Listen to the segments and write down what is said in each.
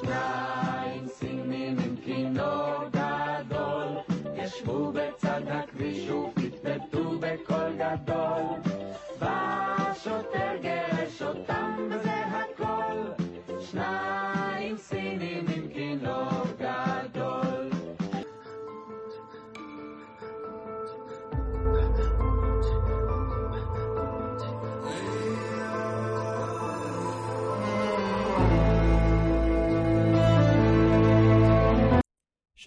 שניים סינים עם כינור גדול ישבו בצד הכביש ופטפטו בקול גדול. והשוטר גירש אותם וזה הכל. שניים סינים עם כינור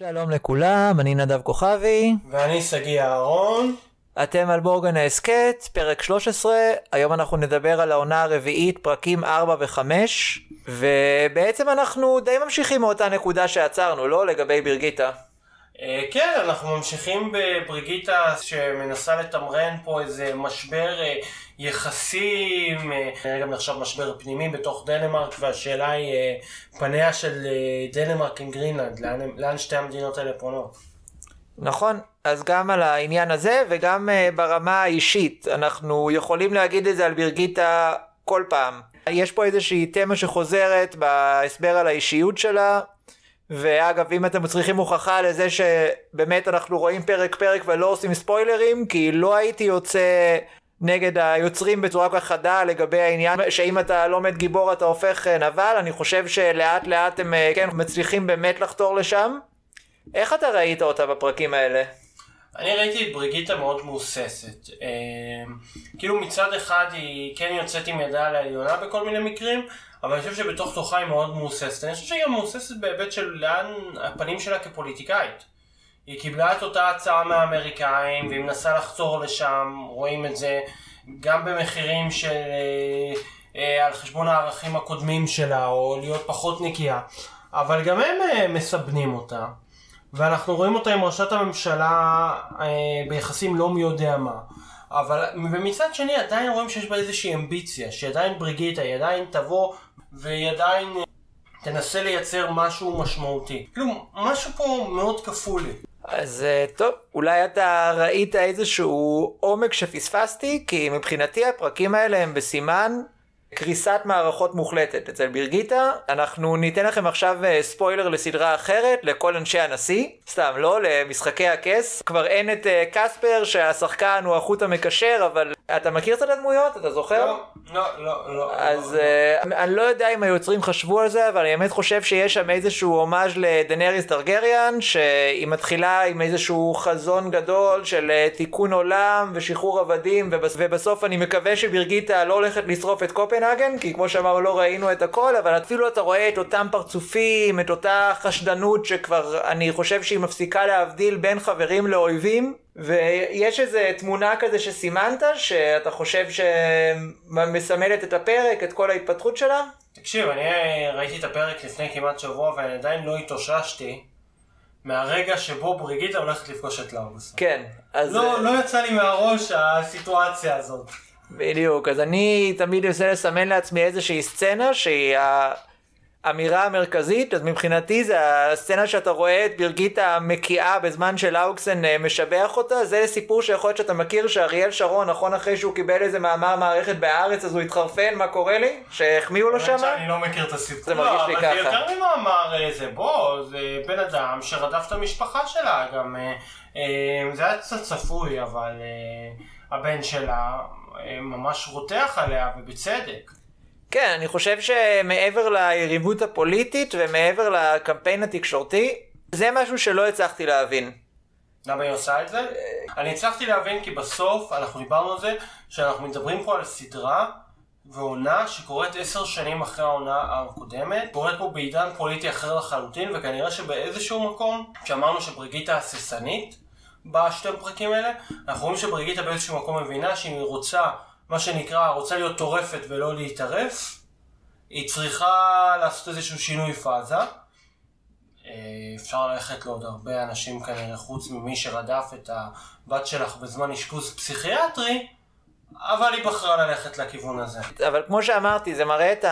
שלום לכולם, אני נדב כוכבי, ואני שגיא אהרון. אתם על בורגן ההסכת, פרק 13, היום אנחנו נדבר על העונה הרביעית, פרקים 4 ו-5, ובעצם אנחנו די ממשיכים מאותה נקודה שעצרנו, לא? לגבי ברגית. אה, כן, אנחנו ממשיכים בבריגיטה שמנסה לתמרן פה איזה משבר אה, יחסים, אה, גם נחשב משבר פנימי בתוך דנמרק, והשאלה היא פניה של דנמרק עם גרינלנד, לאן, לאן שתי המדינות האלה פונות. נכון, אז גם על העניין הזה וגם ברמה האישית, אנחנו יכולים להגיד את זה על ברגית כל פעם. יש פה איזושהי תמה שחוזרת בהסבר על האישיות שלה, ואגב, אם אתם צריכים הוכחה לזה שבאמת אנחנו רואים פרק פרק ולא עושים ספוילרים, כי לא הייתי יוצא נגד היוצרים בצורה כל כך חדה לגבי העניין שאם אתה לא מת גיבור אתה הופך אה, נבל, אני חושב שלאט לאט הם אה, כן מצליחים באמת לחתור לשם. איך אתה ראית אותה בפרקים האלה? אני ראיתי את בריגיטה מאוד מהוססת. אה, כאילו מצד אחד היא כן יוצאת עם ידה על העליונה בכל מיני מקרים, אבל אני חושב שבתוך תוכה היא מאוד מהוססת. אני חושב שהיא גם מהוססת בהיבט של לאן הפנים שלה כפוליטיקאית. היא קיבלה את אותה הצעה מהאמריקאים והיא מנסה לחזור לשם, רואים את זה גם במחירים של... אה, אה, על חשבון הערכים הקודמים שלה, או להיות פחות נקייה. אבל גם הם אה, מסבנים אותה. ואנחנו רואים אותה עם ראשת הממשלה אה, ביחסים לא מי יודע מה. אבל ומצד שני עדיין רואים שיש בה איזושהי אמביציה, שעדיין בריגיטה, היא עדיין תבוא והיא עדיין אה, תנסה לייצר משהו משמעותי. כאילו, משהו פה מאוד כפול. אז אה, טוב, אולי אתה ראית איזשהו עומק שפספסתי, כי מבחינתי הפרקים האלה הם בסימן קריסת מערכות מוחלטת אצל ברגית. אנחנו ניתן לכם עכשיו אה, ספוילר לסדרה אחרת, לכל אנשי הנשיא, סתם לא, למשחקי הכס. כבר אין את אה, קספר שהשחקן הוא החוט המקשר, אבל אתה מכיר את הדמויות? אתה זוכר? לא, לא, לא, לא. אז לא, לא. uh, אני לא יודע אם היוצרים חשבו על זה, אבל אני באמת חושב שיש שם איזשהו הומאז' לדנריס טרגריאן, שהיא מתחילה עם איזשהו חזון גדול של uh, תיקון עולם ושחרור עבדים, ובס- ובסוף אני מקווה שברגית לא הולכת לשרוף את קופנהגן, כי כמו שאמרנו לא ראינו את הכל, אבל אפילו אתה רואה את אותם פרצופים, את אותה חשדנות שכבר אני חושב שהיא מפסיקה להבדיל בין חברים לאויבים. ויש איזה תמונה כזה שסימנת, שאתה חושב שמסמלת את הפרק, את כל ההתפתחות שלה? תקשיב, אני ראיתי את הפרק לפני כמעט שבוע ואני עדיין לא התאוששתי מהרגע שבו בריגיטה הולכת לפגוש את לאובוס. כן. אז לא, לא יצא לי מהראש הסיטואציה הזאת. בדיוק, אז אני תמיד אנסה לסמן לעצמי איזושהי סצנה שהיא האמירה המרכזית, אז מבחינתי זה הסצנה שאתה רואה את ברגית המקיאה בזמן שלאוקסן אה, משבח אותה, זה סיפור שיכול להיות שאתה מכיר שאריאל שרון, נכון אחרי שהוא קיבל איזה מאמר מערכת בהארץ אז הוא התחרפן, מה קורה לי? שהחמיאו לו שמה? שאני לא מכיר את הסיפור. זה מרגיש לי לא, ככה. אבל זה יותר ממאמר אה, זה, בוא, זה בן אדם שרדף את המשפחה שלה גם. אה, אה, זה היה קצת צפוי, אבל אה, הבן שלה אה, ממש רותח עליה, ובצדק. כן, אני חושב שמעבר ליריבות הפוליטית ומעבר לקמפיין התקשורתי, זה משהו שלא הצלחתי להבין. למה היא עושה את זה? אני הצלחתי להבין כי בסוף, אנחנו דיברנו על זה, שאנחנו מדברים פה על סדרה ועונה שקורית עשר שנים אחרי העונה הקודמת, קורית פה בעידן פוליטי אחר לחלוטין, וכנראה שבאיזשהו מקום, כשאמרנו שבריגיטה הססנית בשתי הפרקים האלה, אנחנו רואים שבריגיטה באיזשהו מקום מבינה שאם היא רוצה, מה שנקרא, רוצה להיות טורפת ולא להתערף, היא צריכה לעשות איזשהו שינוי פאזה. אה, אפשר ללכת לעוד הרבה אנשים כנראה, חוץ ממי שרדף את הבת שלך בזמן אשפוז פסיכיאטרי, אבל היא בחרה ללכת לכיוון הזה. אבל כמו שאמרתי, זה מראה את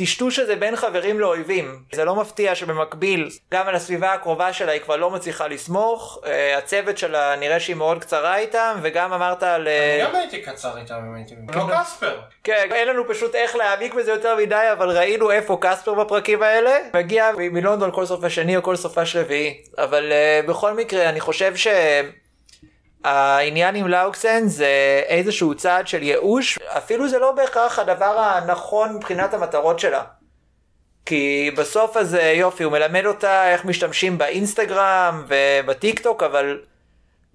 הטשטוש הזה בין חברים לאויבים. זה לא מפתיע שבמקביל, גם על הסביבה הקרובה שלה היא כבר לא מצליחה לסמוך, אה, הצוות שלה נראה שהיא מאוד קצרה איתם, וגם אמרת על... אה, אני גם הייתי קצר איתם אם הייתי... לא קספר. כן, אין לנו פשוט איך להעמיק בזה יותר מדי, אבל ראינו איפה קספר בפרקים האלה. מגיע מלונדון כל סוף השני או כל סופש רביעי. אבל uh, בכל מקרה, אני חושב שהעניין עם לאוקסן זה איזשהו צעד של ייאוש, אפילו זה לא בהכרח הדבר הנכון מבחינת המטרות שלה. כי בסוף הזה יופי, הוא מלמד אותה איך משתמשים באינסטגרם ובטיק טוק, אבל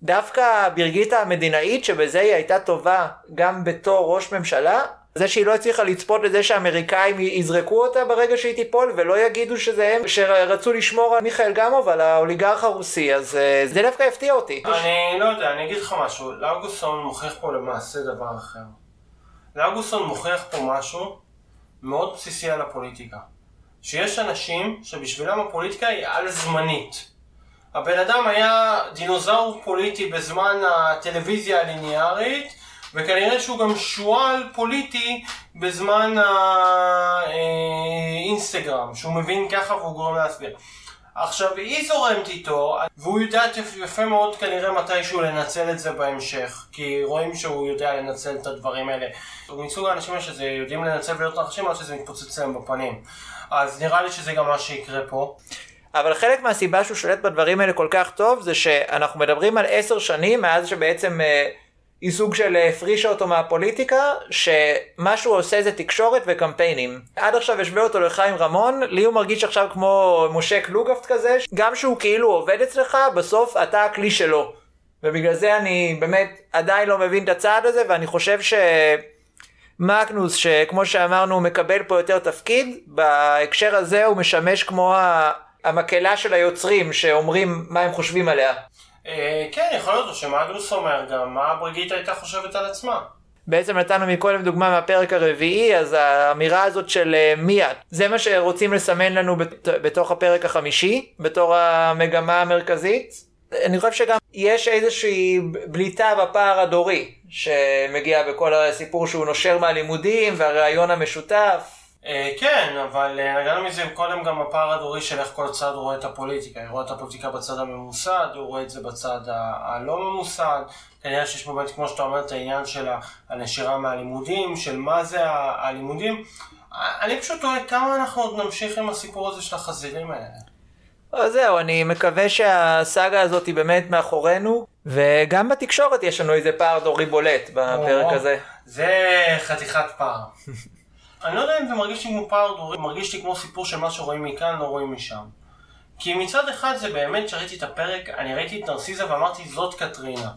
דווקא ברגית המדינאית שבזה היא הייתה טובה גם בתור ראש ממשלה, זה שהיא לא הצליחה לצפות לזה שהאמריקאים יזרקו אותה ברגע שהיא תיפול ולא יגידו שזה הם שרצו לשמור על מיכאל גמוב על האוליגרך הרוסי אז אה, זה דווקא הפתיע אותי. אני לא יודע, אני אגיד לך משהו, לאוגוסון מוכיח פה למעשה דבר אחר. לאוגוסון מוכיח פה משהו מאוד בסיסי על הפוליטיקה. שיש אנשים שבשבילם הפוליטיקה היא על זמנית. הבן אדם היה דינוזאור פוליטי בזמן הטלוויזיה הליניארית, וכנראה שהוא גם שועל פוליטי בזמן האינסטגרם, שהוא מבין ככה והוא גורם להסביר. עכשיו, היא זורמת איתו, והוא יודע יפה מאוד כנראה מתישהו לנצל את זה בהמשך, כי רואים שהוא יודע לנצל את הדברים האלה. הוא מסוג האנשים שזה יודעים לנצל ולהיות נחשים עד שזה מתפוצץ להם בפנים. אז נראה לי שזה גם מה שיקרה פה. אבל חלק מהסיבה שהוא שולט בדברים האלה כל כך טוב זה שאנחנו מדברים על עשר שנים מאז שבעצם אה, היא סוג של הפרישה אותו מהפוליטיקה שמה שהוא עושה זה תקשורת וקמפיינים. עד עכשיו השווה אותו לחיים רמון לי הוא מרגיש עכשיו כמו משה קלוגפט כזה גם שהוא כאילו עובד אצלך בסוף אתה הכלי שלו. ובגלל זה אני באמת עדיין לא מבין את הצעד הזה ואני חושב ש... מגנוס שכמו שאמרנו מקבל פה יותר תפקיד בהקשר הזה הוא משמש כמו המקהלה של היוצרים שאומרים מה הם חושבים עליה. אה, כן, יכול להיות שמאגנוס אומר גם מה בריגיט הייתה חושבת על עצמה. בעצם נתנו מקודם דוגמה מהפרק הרביעי אז האמירה הזאת של אה, מיה זה מה שרוצים לסמן לנו בת- בתוך הפרק החמישי בתור המגמה המרכזית. אני חושב שגם יש איזושהי בליטה בפער הדורי שמגיע בכל הסיפור שהוא נושר מהלימודים והרעיון המשותף. אה, כן, אבל אה, נגענו מזה קודם גם הפער הדורי של איך כל צד רואה את הפוליטיקה. הוא רואה את הפוליטיקה בצד הממוסד, הוא רואה את זה בצד הלא ממוסד. כנראה שיש באמת, כמו שאתה אומר, את העניין של הנשירה מהלימודים, של מה זה הלימודים. אני פשוט תוהה כמה אנחנו עוד נמשיך עם הסיפור הזה של החזירים האלה. אז זהו, אני מקווה שהסאגה הזאת היא באמת מאחורינו, וגם בתקשורת יש לנו איזה פער דורי בולט בפרק הזה. זה חתיכת פער. אני לא יודע אם זה מרגיש לי כמו פער דורי, מרגיש לי כמו סיפור של מה שרואים מכאן, לא רואים משם. כי מצד אחד זה באמת, כשראיתי את הפרק, אני ראיתי את נרסיזה ואמרתי, זאת קטרינה.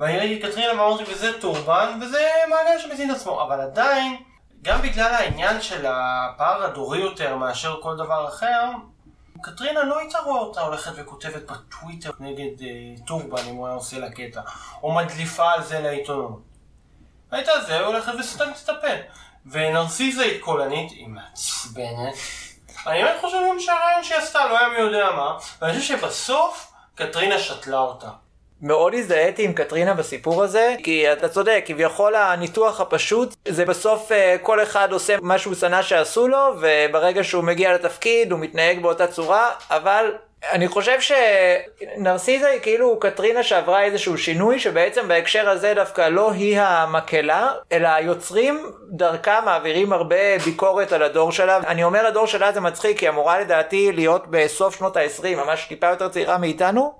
ואני ראיתי את קטרינה ואמרתי, וזה טורבן, וזה מעגל שמזין את עצמו. אבל עדיין, גם בגלל העניין של הפער הדורי יותר מאשר כל דבר אחר, קטרינה לא הייתה רואה אותה הולכת וכותבת בטוויטר נגד אה, טורבן אם הוא היה עושה לה קטע, או מדליפה על זה לעיתונות. הייתה זה, הולכת וסותמת את הפה. ונרסיזה היא קולנית, היא מעצבנת. אני באמת חושב גם שהרעיון שהיא עשתה לא היה מי יודע מה, ואני חושב שבסוף קטרינה שתלה אותה. מאוד הזדהיתי עם קטרינה בסיפור הזה, כי אתה צודק, כביכול הניתוח הפשוט זה בסוף אה, כל אחד עושה מה שהוא שנא שעשו לו, וברגע שהוא מגיע לתפקיד הוא מתנהג באותה צורה, אבל אני חושב שנרסיזה היא כאילו קטרינה שעברה איזשהו שינוי, שבעצם בהקשר הזה דווקא לא היא המקהלה, אלא היוצרים דרכה מעבירים הרבה ביקורת על הדור שלה. אני אומר הדור שלה זה מצחיק, כי אמורה לדעתי להיות בסוף שנות ה-20, ממש טיפה יותר צעירה מאיתנו.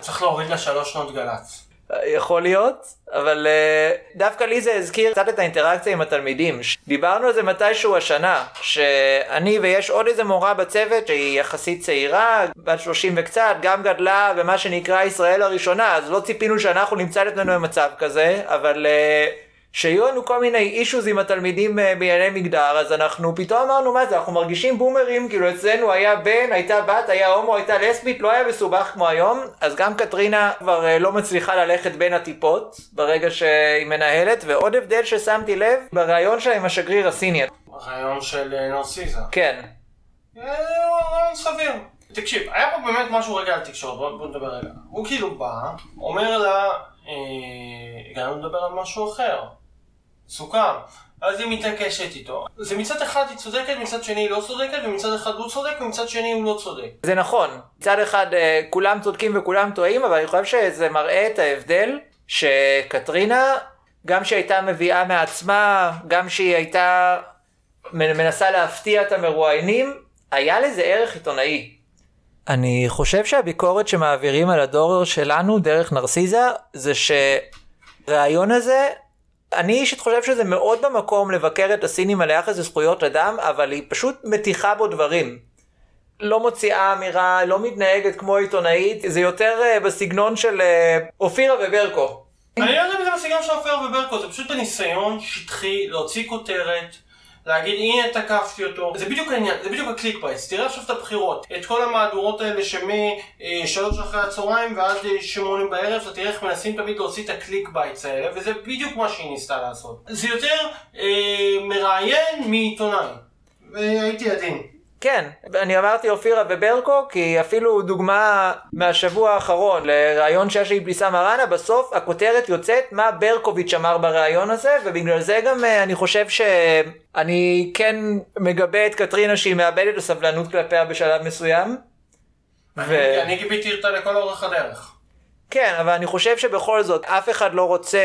צריך להוריד לה שלוש שנות גל"צ. יכול להיות, אבל uh, דווקא לי זה הזכיר קצת את האינטראקציה עם התלמידים. דיברנו על זה מתישהו השנה, שאני ויש עוד איזה מורה בצוות שהיא יחסית צעירה, בת 30 וקצת, גם גדלה במה שנקרא ישראל הראשונה, אז לא ציפינו שאנחנו נמצא את עצמנו במצב כזה, אבל uh, שיהיו לנו כל מיני אישוז עם התלמידים uh, בענייני מגדר, אז אנחנו פתאום אמרנו מה זה, אנחנו מרגישים בומרים, כאילו אצלנו היה בן, הייתה בת, היה הומו, הייתה לסבית, לא היה מסובך כמו היום, אז גם קטרינה כבר uh, לא מצליחה ללכת בין הטיפות ברגע שהיא מנהלת, ועוד הבדל ששמתי לב, בריאיון שלה עם השגריר הסיני. הרעיון של אה, נרסיזה. כן, אה, רעיון סביר. תקשיב, היה פה באמת משהו רגע על תקשורת, בוא, בוא נדבר רגע. הוא כאילו בא, אומר לה, אה, הגענו לדבר על משהו אחר. סוכם. אז היא מתעקשת איתו. זה מצד אחד היא צודקת, מצד שני היא לא צודקת, ומצד אחד הוא צודק, ומצד שני הוא לא צודק. זה נכון, מצד אחד אה, כולם צודקים וכולם טועים, אבל אני חושב שזה מראה את ההבדל שקטרינה, גם שהיא הייתה מביאה מעצמה, גם שהיא הייתה מנסה להפתיע את המרואיינים, היה לזה ערך עיתונאי. אני חושב שהביקורת שמעבירים על הדור שלנו דרך נרסיזה, זה שהרעיון הזה, אני אישית חושב שזה מאוד במקום לבקר את הסינים על היחס לזכויות אדם, אבל היא פשוט מטיחה בו דברים. לא מוציאה אמירה, לא מתנהגת כמו עיתונאית, זה יותר אה, בסגנון של אה, אופירה וברקו. אני לא יודע אם זה בסגנון של אופירה וברקו, זה פשוט בניסיון שטחי להוציא כותרת, להגיד הנה תקפתי אותו. זה בדיוק העניין, זה בדיוק ה clickbaits. תראה עכשיו את הבחירות. את כל המהדורות האלה שמשלוש אחרי הצהריים ועד אה, שמונה בערב, אתה תראה איך מנסים תמיד להוציא את ה clickbaits האלה, וזה בדיוק מה שהיא ניסתה לעשות. זה יותר אה, מראיין מעיתונאי. והייתי עדין. כן, אני אמרתי אופירה וברקו, כי אפילו דוגמה מהשבוע האחרון לראיון שיש לאבתיסאם מראענה, בסוף הכותרת יוצאת מה ברקוביץ' אמר בראיון הזה, ובגלל זה גם אה, אני חושב שאני כן מגבה את קטרינה שהיא מאבדת הסבלנות כלפיה בשלב מסוים. אני- אני גיביתי אותה לכל אורך הדרך. כן, אבל אני חושב שבכל זאת אף אחד לא רוצה,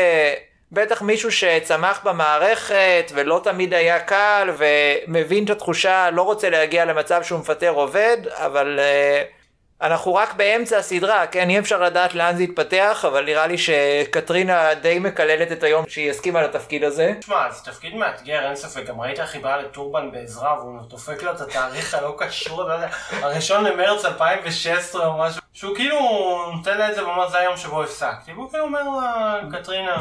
בטח מישהו שצמח במערכת ולא תמיד היה קל ומבין את התחושה, לא רוצה להגיע למצב שהוא מפטר עובד, אבל uh, אנחנו רק באמצע הסדרה, כן, אי אפשר לדעת לאן זה יתפתח, אבל נראה לי שקטרינה די מקללת את היום שהיא הסכימה לתפקיד הזה. תשמע, זה תפקיד מאתגר, אין ספק, גם ראית איך היא באה לטורבן בעזרה והוא דופק לו את התאריך הלא קשור, אתה יודע, הראשון למרץ 2016 או משהו, שהוא כאילו נותן לה את זה ואומר זה היום שבו הפסקתי, והוא כאילו אומר לה, קטרינה,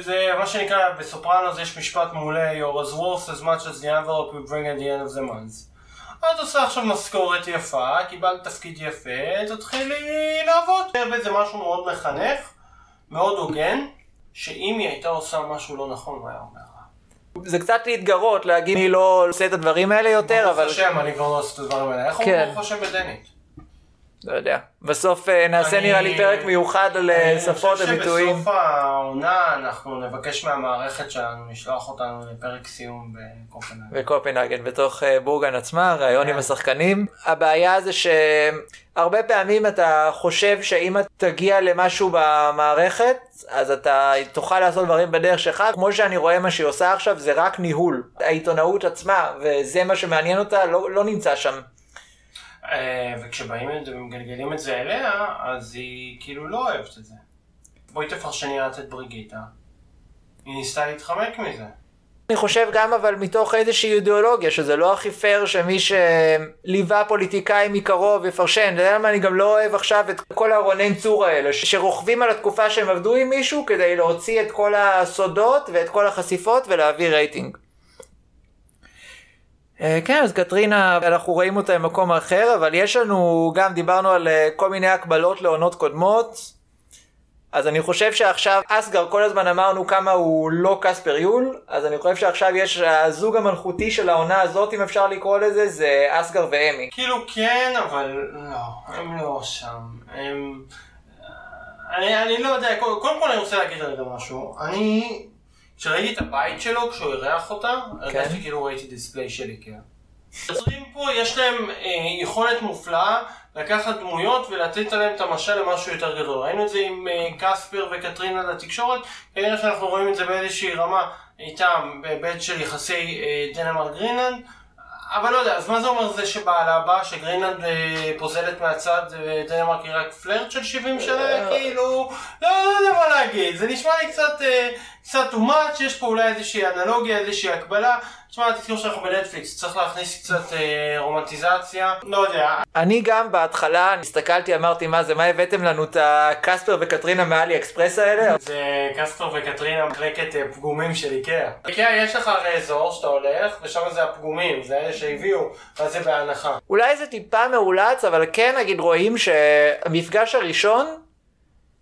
זה מה שנקרא, בסופרנוס יש משפט מעולה, you're as worth as much as the envelope you bring at the end of the month. את עושה עכשיו משכורת יפה, קיבלת תפקיד יפה, תתחילי לעבוד. זה משהו מאוד מחנך, מאוד הוגן, שאם היא הייתה עושה משהו לא נכון, הוא היה אומר. זה קצת להתגרות, להגיד אני לא עושה את הדברים האלה יותר, אבל ברוך השם, אני כבר לא עושה את הדברים האלה. איך כן. אומרים ברוך השם בדנית? לא יודע. בסוף אה, נעשה אני- נראה לי פרק מיוחד על אה, שפות אני וביטויים. חושב שבסוף העונה אנחנו נבקש מהמערכת שלנו לשלוח אותנו לפרק סיום בקופנהגן. בקופנהגן, בתוך אה, בורגן עצמה, ראיון כן. עם השחקנים. הבעיה זה שהרבה פעמים אתה חושב שאם אתה תגיע למשהו במערכת, אז אתה תוכל לעשות דברים בדרך שלך. כמו שאני רואה מה שהיא עושה עכשיו, זה רק ניהול. העיתונאות עצמה, וזה מה שמעניין אותה, לא, לא נמצא שם. אה, וכשבאים ומגלגלים את זה אליה, אז היא כאילו לא אוהבת את זה. בואי תפרשני את את בריגיטה. היא ניסתה להתחמק מזה. אני חושב גם אבל מתוך איזושהי אידיאולוגיה שזה לא הכי פייר שמי שליווה פוליטיקאים מקרוב יפרשן. אתה יודע למה אני גם לא אוהב עכשיו את כל הרונן צור האלה שרוכבים על התקופה שהם עבדו עם מישהו כדי להוציא את כל הסודות ואת כל החשיפות ולהביא רייטינג. אה, כן אז קטרינה אנחנו רואים אותה במקום אחר אבל יש לנו גם דיברנו על אה, כל מיני הקבלות לעונות קודמות אז אני חושב שעכשיו אסגר כל הזמן אמרנו כמה הוא לא קספר יול אז אני חושב שעכשיו יש הזוג המלכותי של העונה הזאת אם אפשר לקרוא לזה זה אסגר ואמי. כאילו כן, אבל לא, הם לא שם. הם... אני, אני לא יודע, קודם כל אני רוצה להגיד רגע משהו. אני, כשראיתי את הבית שלו, כשהוא אירח אותה, הרגשתי כאילו ראיתי display של איקאה. יוצרים פה, יש להם אה, יכולת מופלאה לקחת דמויות ולתת עליהם את המשל למשהו יותר גדול. ראינו את זה עם אה, קספר וקטרינה לתקשורת, כנראה שאנחנו רואים את זה באיזושהי רמה איתם, בהיבט של יחסי אה, דנמרק גרינלנד. אבל לא יודע, אז מה זה אומר זה שבעלה בא, שגרינלנד אה, פוזלת מהצד ודנמרק היא רק פלירט של 70 שנה? כאילו, לא, לא יודע מה להגיד, זה נשמע לי קצת, אה, קצת too much, יש פה אולי איזושהי אנלוגיה, איזושהי הקבלה. תשמע, תזכור שאנחנו בנטפליקס, צריך להכניס קצת אה, רומנטיזציה, לא יודע. אני גם בהתחלה הסתכלתי אמרתי מה זה מה הבאתם לנו את הקספר וקטרינה מאלי אקספרס האלה זה קסטר וקטרינה מחלקת אה, פגומים של איקאה. איקאה יש לך הרי אזור שאתה הולך, ושם זה הפגומים, זה אלה שהביאו, ואז זה בהנחה. אולי זה טיפה מאולץ אבל כן נגיד רואים שהמפגש הראשון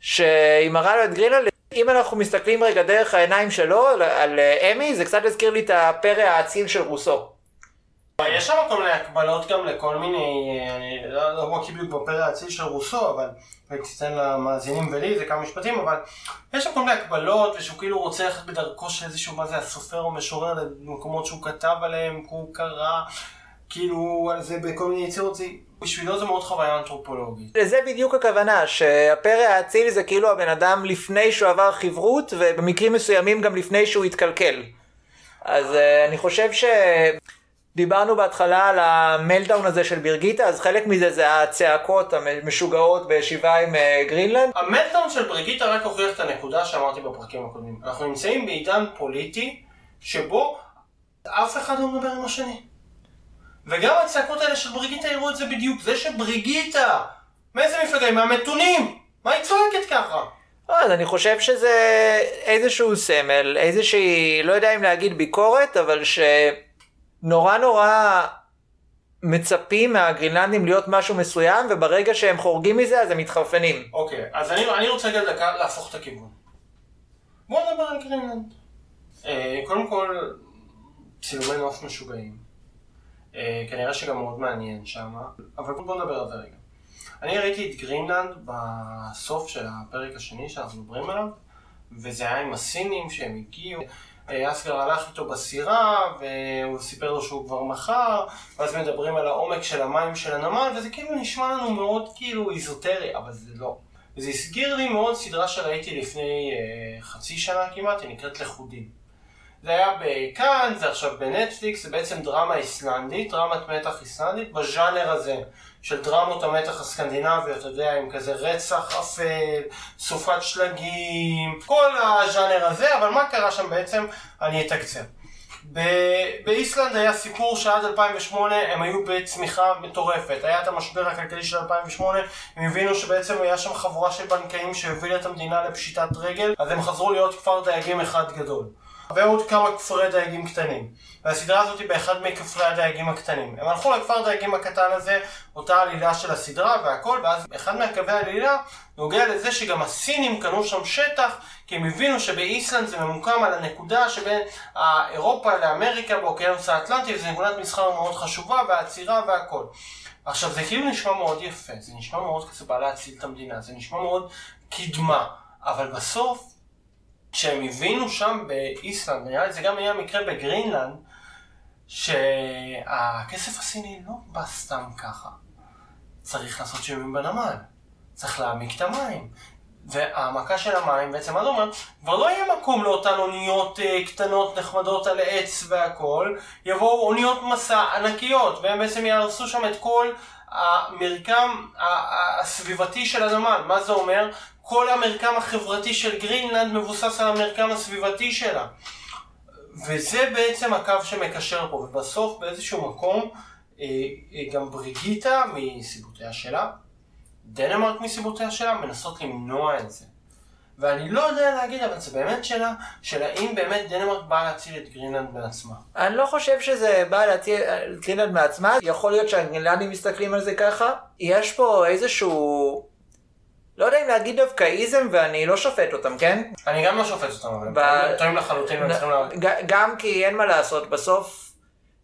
שהיא מראה לו את גרינלנד אם אנחנו מסתכלים רגע דרך העיניים שלו על, על אה, אמי זה קצת הזכיר לי את הפרא האציל של רוסו. יש שם כל מיני הקבלות גם לכל מיני, אה, אני לא בקיא בדיוק בפרק האציל של רוסו, אבל תיתן למאזינים ולי איזה כמה משפטים, אבל יש שם כל מיני הקבלות, ושהוא כאילו רוצה ללכת בדרכו של איזשהו, מה זה, הסופר או משורר למקומות שהוא כתב עליהם, הוא קרא, כאילו, על זה בכל מיני יצירות, זה, בשבילו זה מאוד חוויה אנתרופולוגית. לזה בדיוק הכוונה, שהפרא האציל זה כאילו הבן אדם לפני שהוא עבר חברות, ובמקרים מסוימים גם לפני שהוא התקלקל. אז אה, אני חושב ש... דיברנו בהתחלה על המלדאון הזה של ברגיטה, אז חלק מזה זה הצעקות המשוגעות בישיבה עם אה, גרינלנד. המלדאון של בריגיטה רק הוכיח את הנקודה שאמרתי בפרקים הקודמים. אנחנו נמצאים בעידן פוליטי שבו אף אחד לא מדבר עם השני. וגם הצעקות האלה של בריגיטה הראו את זה בדיוק. זה שבריגיטה, מאיזה מפלגה היא? מהמתונים! מה היא צועקת ככה? לא, אז אני חושב שזה איזשהו סמל, איזושהי, לא יודע אם להגיד ביקורת, אבל שנורא נורא מצפים מהגרינלנדים להיות משהו מסוים, וברגע שהם חורגים מזה אז הם מתחרפנים. אוקיי, אז אני, אני רוצה רגע דקה להפוך את הכיוון. בואו נדבר על גרינלנד. אה, קודם כל, צילומי נוף משוגעים. אה, כנראה שגם מאוד מעניין שם, אבל בואו נדבר על זה רגע. אני ראיתי את גרינלנד בסוף של הפרק השני שאנחנו מדברים עליו, וזה היה עם הסינים שהם הגיעו. אה, אסגר הלך איתו בסירה, והוא סיפר לו שהוא כבר מכר, ואז מדברים על העומק של המים של הנמל, וזה כאילו נשמע לנו מאוד כאילו איזוטרי, אבל זה לא. וזה הסגיר לי מאוד סדרה שראיתי לפני אה, חצי שנה כמעט, היא נקראת לכודים. זה היה בכאן, זה עכשיו בנטפליקס, זה בעצם דרמה איסלנדית, דרמת מתח איסלנדית, בז'אנר הזה של דרמות המתח הסקנדינביות, אתה יודע, עם כזה רצח אפל, סופת שלגים, כל הז'אנר הזה, אבל מה קרה שם בעצם? אני אתקצר. ב- באיסלנד היה סיפור שעד 2008 הם היו בצמיחה מטורפת. היה את המשבר הכלכלי של 2008, הם הבינו שבעצם היה שם חבורה של בנקאים שהובילה את המדינה לפשיטת רגל, אז הם חזרו להיות כפר דייגים אחד גדול. ועוד כמה כפרי דייגים קטנים. והסדרה הזאת היא באחד מכפרי הדייגים הקטנים. הם הלכו לכפר דייגים הקטן הזה, אותה עלילה של הסדרה והכל, ואז אחד מהקווי העלילה נוגע לזה שגם הסינים קנו שם שטח, כי הם הבינו שבאיסלנד זה ממוקם על הנקודה שבין אירופה לאמריקה באוקיינוס האטלנטי, וזו נקודת מסחר מאוד חשובה, והעצירה והכל. עכשיו זה כאילו נשמע מאוד יפה, זה נשמע מאוד כזה בא להציל את המדינה, זה נשמע מאוד קדמה, אבל בסוף כשהם הבינו שם באיסלנד, נראה לי זה גם היה מקרה בגרינלנד, שהכסף הסיני לא בא סתם ככה. צריך לעשות שינויים בנמל, צריך להעמיק את המים. והעמקה של המים בעצם, מה זה אומר? כבר לא יהיה מקום לאותן אוניות אה, קטנות נחמדות על עץ והכל, יבואו אוניות מסע ענקיות, והם בעצם יהרסו שם את כל המרקם הסביבתי של הנמל. מה זה אומר? כל המרקם החברתי של גרינלנד מבוסס על המרקם הסביבתי שלה. וזה בעצם הקו שמקשר פה, ובסוף באיזשהו מקום אה, אה, גם בריגיטה מסיבותיה שלה, דנמרק מסיבותיה שלה, מנסות למנוע את זה. ואני לא יודע להגיד, אבל זה באמת שאלה של האם באמת דנמרק באה להציל את גרינלנד בעצמה. אני לא חושב שזה בא להציל את גרינלנד מעצמה, יכול להיות שהגרינלנדים מסתכלים על זה ככה. יש פה איזשהו, לא יודע אם להגיד דווקאיזם ואני לא שופט אותם, כן? אני גם לא שופט אותם, אבל ב- הם טועים לחלוטין, והם צריכים. ג- גם כי אין מה לעשות, בסוף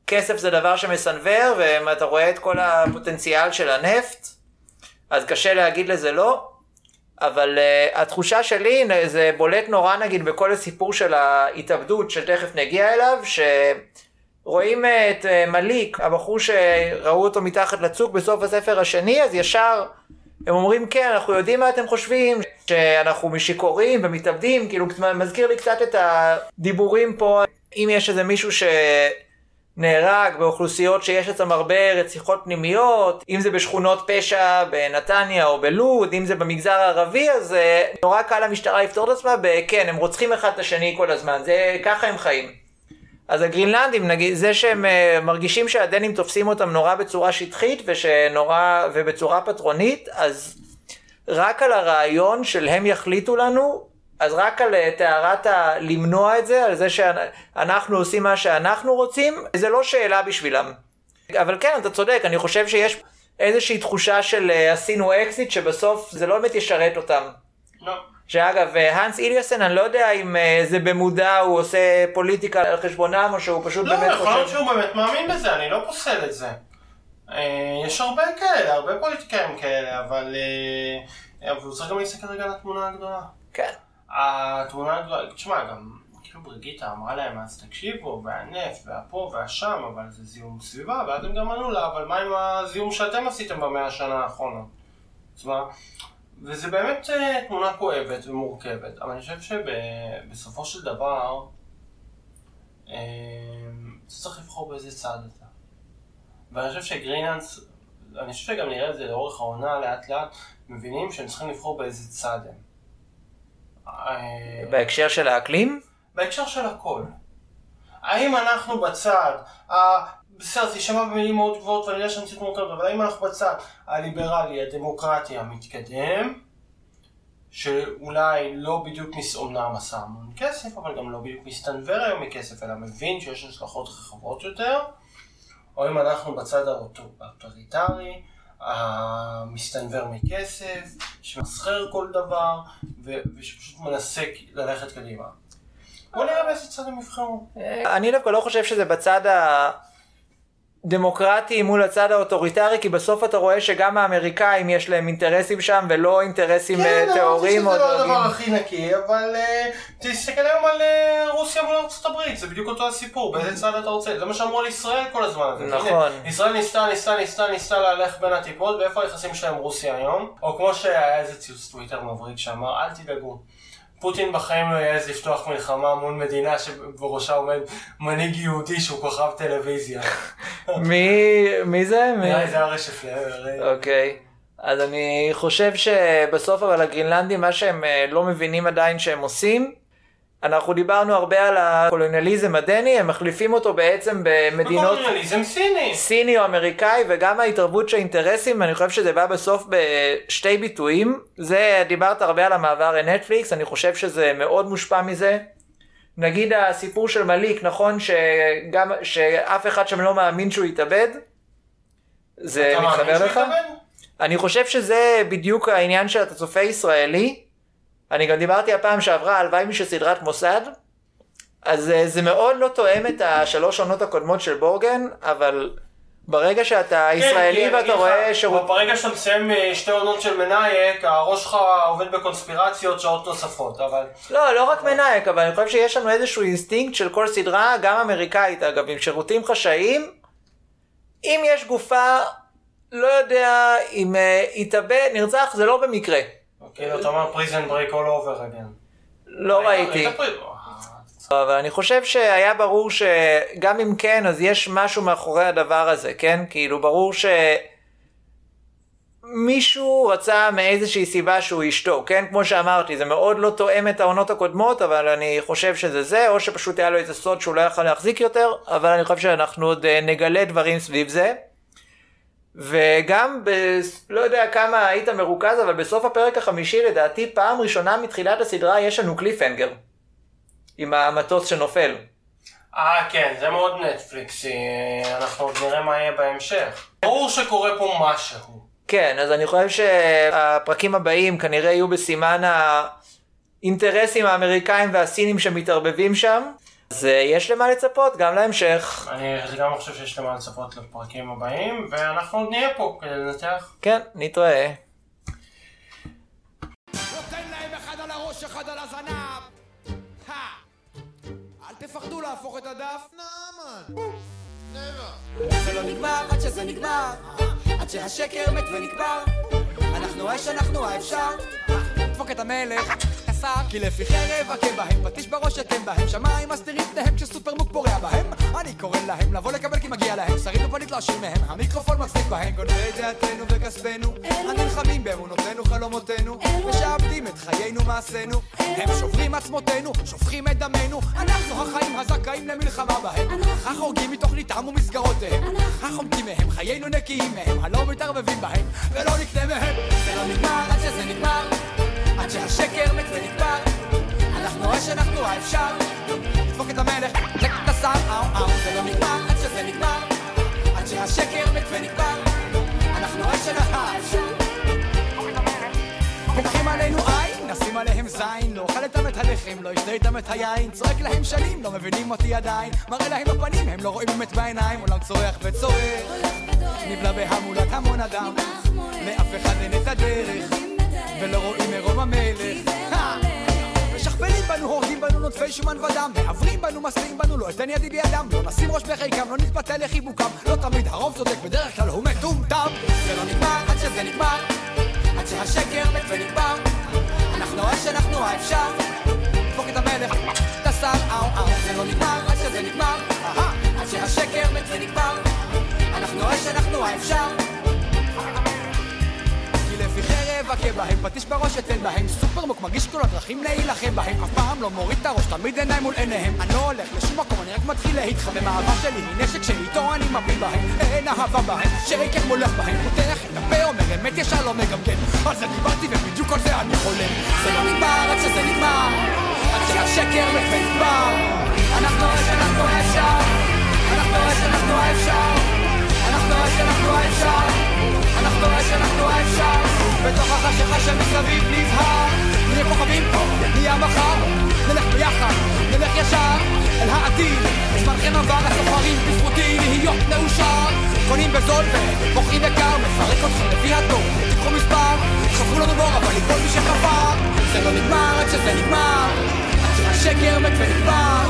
כסף זה דבר שמסנוור, ואתה רואה את כל הפוטנציאל של הנפט, אז קשה להגיד לזה לא. אבל uh, התחושה שלי, זה בולט נורא נגיד בכל הסיפור של ההתאבדות שתכף נגיע אליו, שרואים uh, את uh, מליק, הבחור שראו אותו מתחת לצוק בסוף הספר השני, אז ישר הם אומרים כן, אנחנו יודעים מה אתם חושבים, שאנחנו משיכורים ומתאבדים, כאילו מזכיר לי קצת את הדיבורים פה, אם יש איזה מישהו שנהרג באוכלוסיות שיש אצלם הרבה רציחות פנימיות, אם זה בשכונות פשע בנתניה או בלוד, אם זה במגזר הערבי, אז אה, נורא קל למשטרה לפתור את עצמה בכן, הם רוצחים אחד את השני כל הזמן, זה ככה הם חיים. אז הגרינלנדים, נגיד, זה שהם אה, מרגישים שהדנים תופסים אותם נורא בצורה שטחית ושנורא, ובצורה פטרונית, אז רק על הרעיון של הם יחליטו לנו, אז רק על אה, טהרת ה... למנוע את זה, על זה שאנחנו עושים מה שאנחנו רוצים, זה לא שאלה בשבילם. אבל כן, אתה צודק, אני חושב שיש איזושהי תחושה של אה, עשינו אקזיט, שבסוף זה לא באמת ישרת אותם. לא. שאגב, אה, הנס איליאסן, אני לא יודע אם אה, זה במודע הוא עושה פוליטיקה על חשבונם, או שהוא פשוט לא, באמת יכול להיות חושב... שהוא באמת מאמין בזה, אני לא פוסל את זה. אה, יש הרבה כאלה, הרבה פוליטיקאים כאלה, אבל אה, אבל הוא צריך גם להסתכל רגע על התמונה הגדולה. כן. התמונה הגדולה, תשמע, גם כאילו בריגיטה אמרה להם, אז תקשיבו, והנפט, והפה והשם, אבל זה זיהום סביבה, ואז הם גם ענו לה, אבל מה עם הזיהום שאתם עשיתם במאה השנה האחרונה? אז מה? וזה באמת אה, תמונה כואבת ומורכבת, אבל אני חושב שבסופו של דבר, אה, צריך לבחור באיזה צד אתה. ואני חושב שגרינלנדס, אני חושב שגם נראה את זה לאורך העונה לאט לאט, מבינים שהם צריכים לבחור באיזה צד הם. אה, בהקשר של האקלים? בהקשר של הכל. האם אנחנו בצד, בסדר, זה יישמע במילים מאוד גבוהות ואני יודע שאני צריך מורכב, אבל האם אנחנו בצד הליברלי, הדמוקרטי, המתקדם, שאולי לא בדיוק, מס... אומנם עשה המון כסף, אבל גם לא בדיוק מסתנוור היום מכסף, אלא מבין שיש השלכות רחבות יותר, או אם אנחנו בצד האוטו- האוטוריטרי, המסתנוור מכסף, שמסחר כל דבר, ו... ושפשוט מנסה ללכת קדימה. בוא נראה באיזה צד הם יבחרו. אני דווקא לא חושב שזה בצד הדמוקרטי מול הצד האוטוריטרי, כי בסוף אתה רואה שגם האמריקאים יש להם אינטרסים שם, ולא אינטרסים אה, כן, טהורים או אני לא חושב שזה לא. הדבר הכי נקי, אבל אה, תסתכל היום על אה, רוסיה מול ארצות הברית, זה בדיוק אותו הסיפור, באיזה צד אתה רוצה, זה מה שאמרו על ישראל כל הזמן הזה. נכון. הנה, ישראל ניסתה, ניסתה, ניסתה, ניסתה להלך בין הטיפות, ואיפה היחסים שלה עם רוסיה היום? או כמו שהיה איזה ציוץ טוויטר מבריק שאמר, אל תדאגו. פוטין בחיים לא יעז לפתוח מלחמה מול מדינה שבראשה עומד מנהיג יהודי שהוא כוכב טלוויזיה. מי, מי זה? מי? נראה לי זה הרשף פלר. אוקיי. אז אני חושב שבסוף אבל הגרינלנדים, מה שהם אה, לא מבינים עדיין שהם עושים, אנחנו דיברנו הרבה על הקולוניאליזם הדני, הם מחליפים אותו בעצם במדינות קולוניאליזם סיני. סיני או אמריקאי, וגם ההתערבות של האינטרסים, אני חושב שזה בא בסוף בשתי ביטויים. זה, דיברת הרבה על המעבר לנטפליקס, אני חושב שזה מאוד מושפע מזה. נגיד הסיפור של מליק, נכון שגם, שאף אחד שם לא מאמין שהוא יתאבד? זה מתחבר לך? אני חושב שזה בדיוק העניין של אתה צופה ישראלי. אני גם דיברתי הפעם שעברה על וייבים של סדרת מוסד. אז אה, זה מאוד לא תואם את השלוש עונות הקודמות של בורגן, אבל ברגע שאתה כן, ישראלי אני ואתה רואה שירות... ברגע שאתה מסיים אה, שתי עונות של מנאייק, הראש שלך עובד בקונספירציות שעות נוספות, אבל... לא, לא רק מנאייק, אבל אני חושב שיש לנו איזשהו אינסטינקט של כל סדרה, גם אמריקאית אגב, עם שירותים חשאיים. אם יש גופה, לא יודע אם אה, יתאבד, נרצח, זה לא במקרה. כאילו, אתה אומר Prison Break all over again. לא ראיתי. אבל אני חושב שהיה ברור שגם אם כן, אז יש משהו מאחורי הדבר הזה, כן? כאילו, ברור ש... מישהו רצה מאיזושהי סיבה שהוא ישתוק, כן? כמו שאמרתי, זה מאוד לא תואם את העונות הקודמות, אבל אני חושב שזה זה, או שפשוט היה לו איזה סוד שהוא לא יכול להחזיק יותר, אבל אני חושב שאנחנו עוד אה, נגלה דברים סביב זה. וגם, ב... לא יודע כמה היית מרוכז, אבל בסוף הפרק החמישי, לדעתי, פעם ראשונה מתחילת הסדרה יש לנו קליפהנגר. עם המטוס שנופל. אה, כן, זה מאוד נטפליקסי, אנחנו עוד נראה מה יהיה בהמשך. ברור שקורה פה משהו. כן, אז אני חושב שהפרקים הבאים כנראה יהיו בסימן האינטרסים האמריקאים והסינים שמתערבבים שם. אז אה, יש למה לצפות גם להמשך. אני גם חושב שיש למה לצפות לפרקים הבאים, ואנחנו עוד נהיה פה כדי לנתח. כן, נתראה. נותן להם אחד על הראש, אחד על הזנב. אל תפחדו להפוך את הדף. נאמן. זה לא נגמר עד שזה נגמר. עד שהשקר מת ונקבר. אנחנו האש, אנחנו האפשר. דפוק את המלך. השר. כי לפי חרב הכה בהם, פטיש בראש אתם בהם, שמיים מסתירים פניהם כשסופרמוק פורע בהם. אני קורא להם לבוא לקבל כי מגיע להם, שרים ופנית להשאיר מהם, המיקרופון מצדיק בהם, גונבי דעתנו וכספנו, הנלחמים באמונותינו חלומותינו, משעבדים את חיינו מעשינו, הם שוברים עצמותינו, שופכים את דמנו, אנחנו החיים הזכאים למלחמה בהם, החורגים מתוכניתם ומסגרותיהם, החומקים מהם, חיינו נקיים מהם, הלא מתערבבים בהם, ולא נקנה מהם. זה לא נגמר עד שזה נגמר. עד שהשקר מת ונקבר אנחנו אש, אנחנו האפשר. לדפוק את המלך, לדפוק את השר, אאו אאו זה לא נגמר עד שזה נגמר. עד שהשקר מת ונקבר אנחנו אש, אנחנו האפשר. את פוקחים עלינו עין, נשים עליהם זין. הלחם, לא ישתה איתם את היין, צועק להם שנים, לא מבינים אותי עדיין, מראה להם בפנים, הם לא רואים אמת בעיניים, עולם צורח וצורח, נבלע בהמולת המון אדם, לאף אחד אין את הדרך, ולא רואים מרום המלך. משכפלים בנו, הורגים בנו נוטפי שומן ודם. מעוורים בנו, מסליעים בנו, לא אתן ידי בידם. לא נשים ראש בחיקם, לא נתפתה לחיבוקם. לא תמיד הרוב צודק, בדרך כלל הוא מטומטם. זה לא נגמר עד שזה נגמר. עד שהשקר מת ונגמר. אנחנו רואים שאנחנו האפשר. דפוק את המלך, את השר, אאו אאו. זה לא נגמר עד שזה נגמר. עד שהשקר מת ונגמר. אנחנו רואים שאנחנו האפשר לפי חרב הכה בהם, פטיש בראש אתן בהם סופרמוק מרגיש כל הדרכים להילחם בהם. אף פעם לא מוריד את הראש, תמיד עיניים מול עיניהם. אני לא הולך לשום מקום, אני רק מתחיל להתחמם. האהבה שלי היא נשק שאיתו אני מפיל בהם. אין אהבה בהם, שקר מולך בהם. פותח את הפה, אומר אמת ישר לא מגמגם. על זה דיברתי ובדיוק על זה אני חולם. זה לא נגמר עד שזה נגמר עד שהשקר מת ונגמר אנחנו רואים שאנחנו האפשר אנחנו רואים שאנחנו האפשר אנחנו רואים שאנחנו האפשר אנחנו האש, אנחנו האפשר בתוך החשיכה שמסביב נזהר נהיה כוכבים פה, נהיה מחר. נלך ביחד, נלך ישר. אל העתיד. זמנכם עבר הסוחרים בזכותי להיות מאושר. קונים בזול ובוכים בקר מפרק אותך לפי התור תיקחו מספר חפרו לנו בור אבל לכל מי שחפר זה לא נגמר עד שזה נגמר. עד שהשקר מת ונגמר.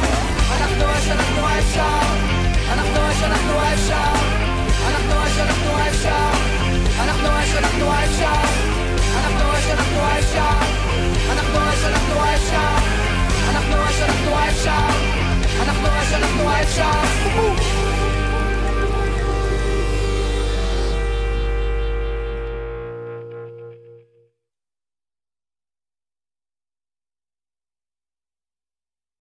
אנחנו האש, אנחנו האפשר אנחנו האש, אנחנו האפשר אנחנו האש, אנחנו האפשר אנחנו אש, אנחנו האש אנחנו אש, אנחנו האש אנחנו אש, אנחנו האש אנחנו אש, אנחנו האש אנחנו אש, אנחנו האש